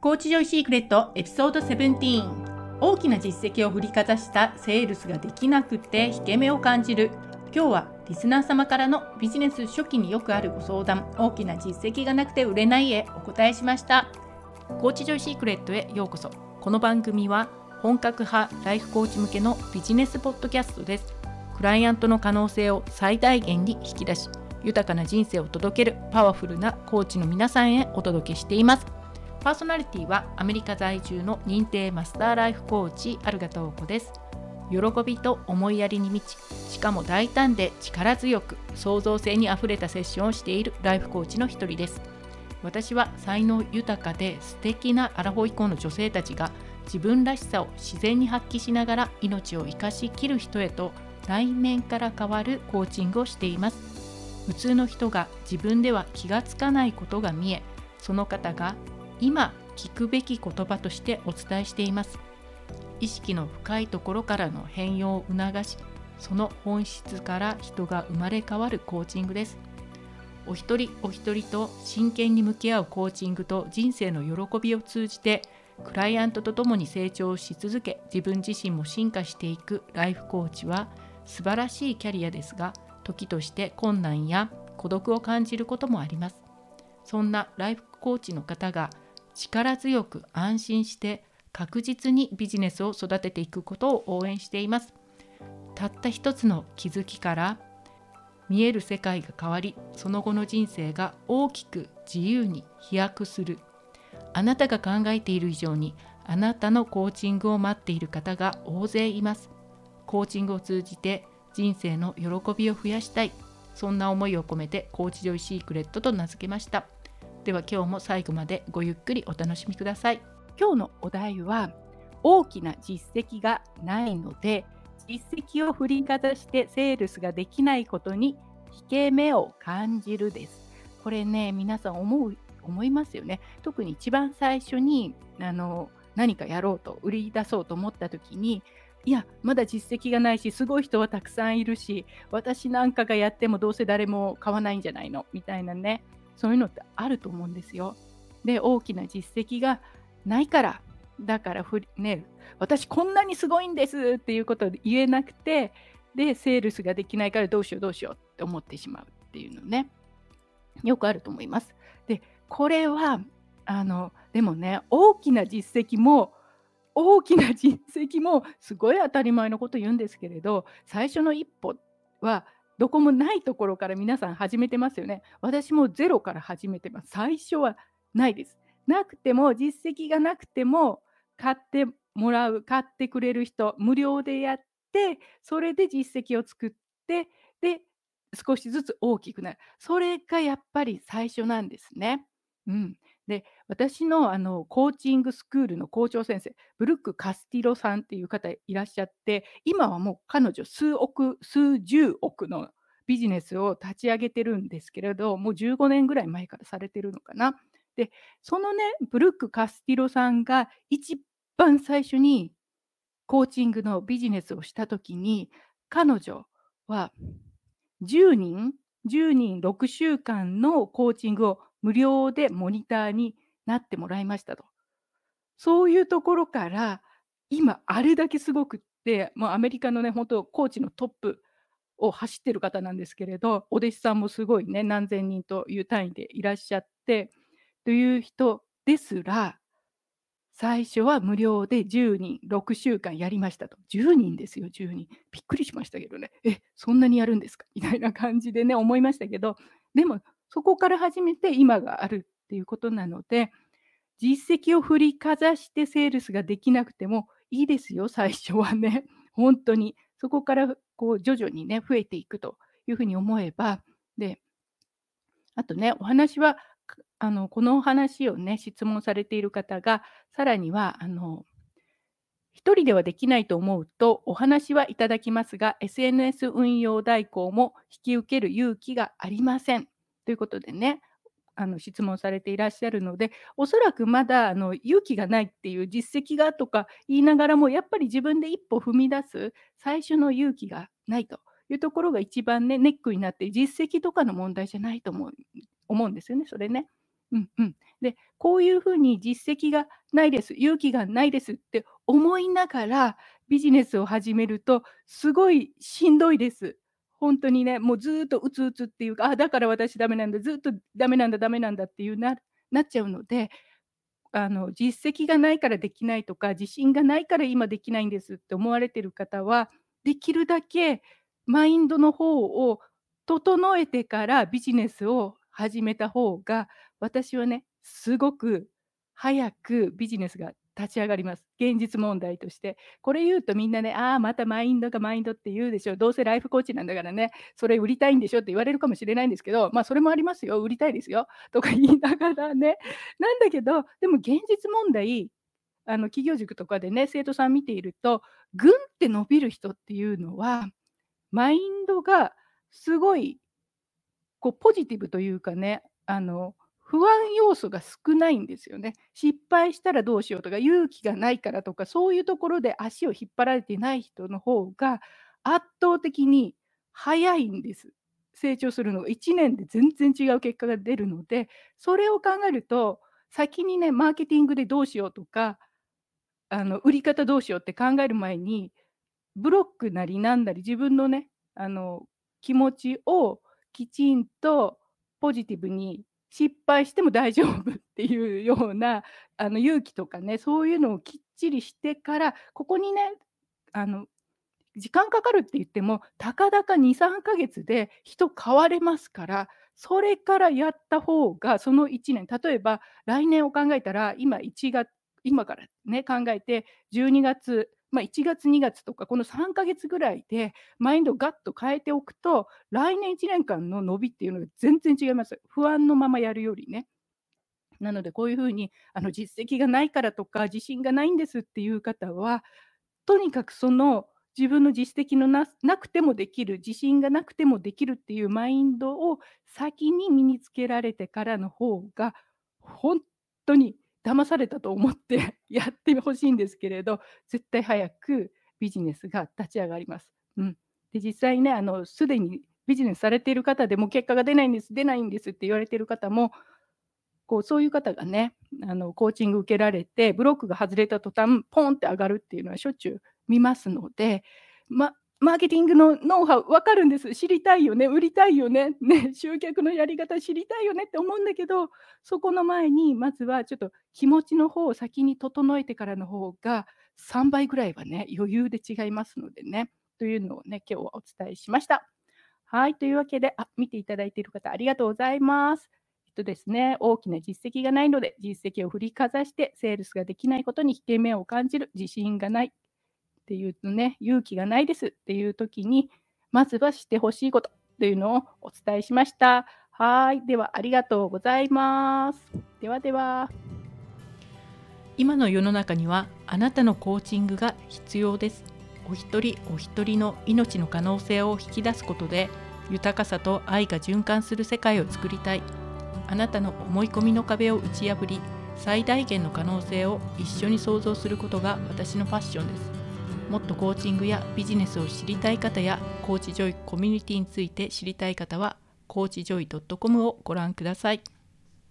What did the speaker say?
コーチジョイシークレットエピソード17大きな実績を振りかざしたセールスができなくて引け目を感じる。今日はリスナー様からのビジネス初期によくあるご相談。大きな実績がなくて売れないへお答えしました。コーチジョイシークレットへようこそ。この番組は本格派ライフコーチ向けのビジネスポッドキャストです。クライアントの可能性を最大限に引き出し豊かな人生を届けるパワフルなコーチの皆さんへお届けしています。パーソナリティはアメリカ在住の認定マスターライフコーチアルガトーコです。喜びと思いやりに満ちしかも大胆で力強く創造性にあふれたセッションをしているライフコーチの一人です。私は才能豊かで素敵なアラフォー以降の女性たちが自分らしさを自然に発揮しながら命を生かしきる人へと内面から変わるコーチングをしています。普通の人が自分では気がつかないことが見えその方が今聞くべき言葉としてお伝えしています。意識の深いところからの変容を促しその本質から人が生まれ変わるコーチングです。お一人お一人と真剣に向き合うコーチングと人生の喜びを通じてクライアントと共に成長し続け自分自身も進化していくライフコーチは素晴らしいキャリアですが時として困難や孤独を感じることもあります。そんなライフコーチの方が力強く安心して確実にビジネスを育てていくことを応援しています。たった一つの気づきから見える世界が変わりその後の人生が大きく自由に飛躍する。あなたが考えている以上にあなたのコーチングを待っている方が大勢います。コーチングを通じて人生の喜びを増やしたい。そんな思いを込めてコーチジョイシークレットと名付けました。では今日も最後までごゆっくりお楽しみください。今日のお題は大きな実績がないので実績を振りかざしてセールスができないことに引け目を感じるです。これね皆さん思う思いますよね。特に一番最初にあの何かやろうと売り出そうと思った時にいやまだ実績がないしすごい人はたくさんいるし私なんかがやってもどうせ誰も買わないんじゃないの？みたいなね。そういうのってあると思うんですよ。で大きな実績がないからだからね私こんなにすごいんですっていうことで言えなくてでセールスができないからどうしようどうしようって思ってしまうっていうのねよくあると思います。でこれはあのでもね大きな実績も大きな実績もすごい当たり前のこと言うんですけれど最初の一歩はどこもないところから皆さん始めてますよね。私もゼロから始めてます。最初はないです。なくても実績がなくても買ってもらう買ってくれる人無料でやってそれで実績を作ってで少しずつ大きくなるそれがやっぱり最初なんですね。うん、で私のあのコーチングスクールの校長先生ブルック・カスティロさんっていう方いらっしゃって今はもう彼女数億数十億のビジネスを立ち上げてるんですけれどもう15年ぐらい前からされてるのかな。でそのねブルック・カスティロさんが一番最初にコーチングのビジネスをした時に彼女は10人10人6週間のコーチングを無料でモニターになってもらいましたと。そういうところから今あれだけすごくってもうアメリカのね本当コーチのトップを走ってる方なんですけれどお弟子さんもすごいね何千人という単位でいらっしゃってという人ですら最初は無料で10人6週間やりましたと。10人ですよ10人。びっくりしましたけどね。えそんなにやるんですか？みたいな感じでね思いましたけどでもそこから始めて今があるっていうことなので実績を振りかざしてセールスができなくてもいいですよ最初はね。本当に。そこからこう徐々にね増えていくというふうに思えば。であとねお話はあのこのお話をね質問されている方がさらにはあの一人ではできないと思うとお話はいただきますが SNS 運用代行も引き受ける勇気がありません。ということでね、あの質問されていらっしゃるので、おそらくまだあの勇気がないっていう実績がとか言いながらも、やっぱり自分で一歩踏み出す最初の勇気がないというところが一番ね、ネックになって、実績とかの問題じゃないと思う思うんですよね、それね。うんうん、でこういうふうに実績がないです勇気がないですって思いながらビジネスを始めるとすごいしんどいです。本当にねもうずっとうつうつっていうかあだから私ダメなんだずっとダメなんだダメなんだっていうななっちゃうのであの実績がないからできないとか自信がないから今できないんですって思われてる方はできるだけマインドの方を整えてからビジネスを始めた方が私はねすごく早くビジネスが立ち上がります。現実問題として。これ言うとみんなね、ああ、またマインドがマインドって言うでしょ。どうせライフコーチなんだからね、それ売りたいんでしょって言われるかもしれないんですけど、まあそれもありますよ。売りたいですよ。とか言いながらね。なんだけど、でも現実問題、あの企業塾とかでね、生徒さん見ていると、ぐんって伸びる人っていうのは、マインドがすごいこうポジティブというかね、あの不安要素が少ないんですよね。失敗したらどうしようとか、勇気がないからとか、そういうところで足を引っ張られてない人の方が圧倒的に早いんです。成長するのが1年で全然違う結果が出るので、それを考えると、先にね、マーケティングでどうしようとか、あの売り方どうしようって考える前に、ブロックなりなんなり自分のね、あの気持ちをきちんとポジティブに失敗しても大丈夫っていうようなあの勇気とかねそういうのをきっちりしてからここにねあの時間かかるって言ってもたかだか23ヶ月で人変われますからそれからやった方がその1年例えば来年を考えたら今1月今からね考えて12月まあ、1月、2月とか、この3ヶ月ぐらいでマインドをガッと変えておくと、来年1年間の伸びっていうのが全然違います。不安のままやるよりね。なので、こういうふうにあの実績がないからとか、自信がないんですっていう方は、とにかくその自分の実績のななくてもできる、自信がなくてもできるっていうマインドを先に身につけられてからの方が、本当に騙されたと思って やってほしいんですけれど、絶対早くビジネスが立ち上がります。うん、で実際ね、あのすでにビジネスされている方でも結果が出ないんです、出ないんですって言われている方も、こうそういう方がね、あのコーチング受けられて、ブロックが外れた途端、ポンって上がるっていうのはしょっちゅう見ますので、ま、マーケティングのノウハウ分かるんです。知りたいよね、売りたいよね、ね、集客のやり方知りたいよねって思うんだけど、そこの前にまずはちょっと気持ちの方を先に整えてからの方が3倍ぐらいはね、余裕で違いますのでね、というのをね、今日はお伝えしました。はい、というわけで、あ、見ていただいている方ありがとうございます。えっとですね、大きな実績がないので、実績を振りかざして、セールスができないことに引け目を感じる、自信がない、っていうとね、勇気がないですっていう時に、まずはしてほしいことというのをお伝えしました。はい。では、ありがとうございます。ではでは。今の世の中には、あなたのコーチングが必要です。お一人お一人の命の可能性を引き出すことで、豊かさと愛が循環する世界を作りたい。あなたの思い込みの壁を打ち破り、最大限の可能性を一緒に創造することが私のファッションです。もっとコーチングやビジネスを知りたい方やコーチジョイコミュニティについて知りたい方はコーチジョイ .com をご覧ください。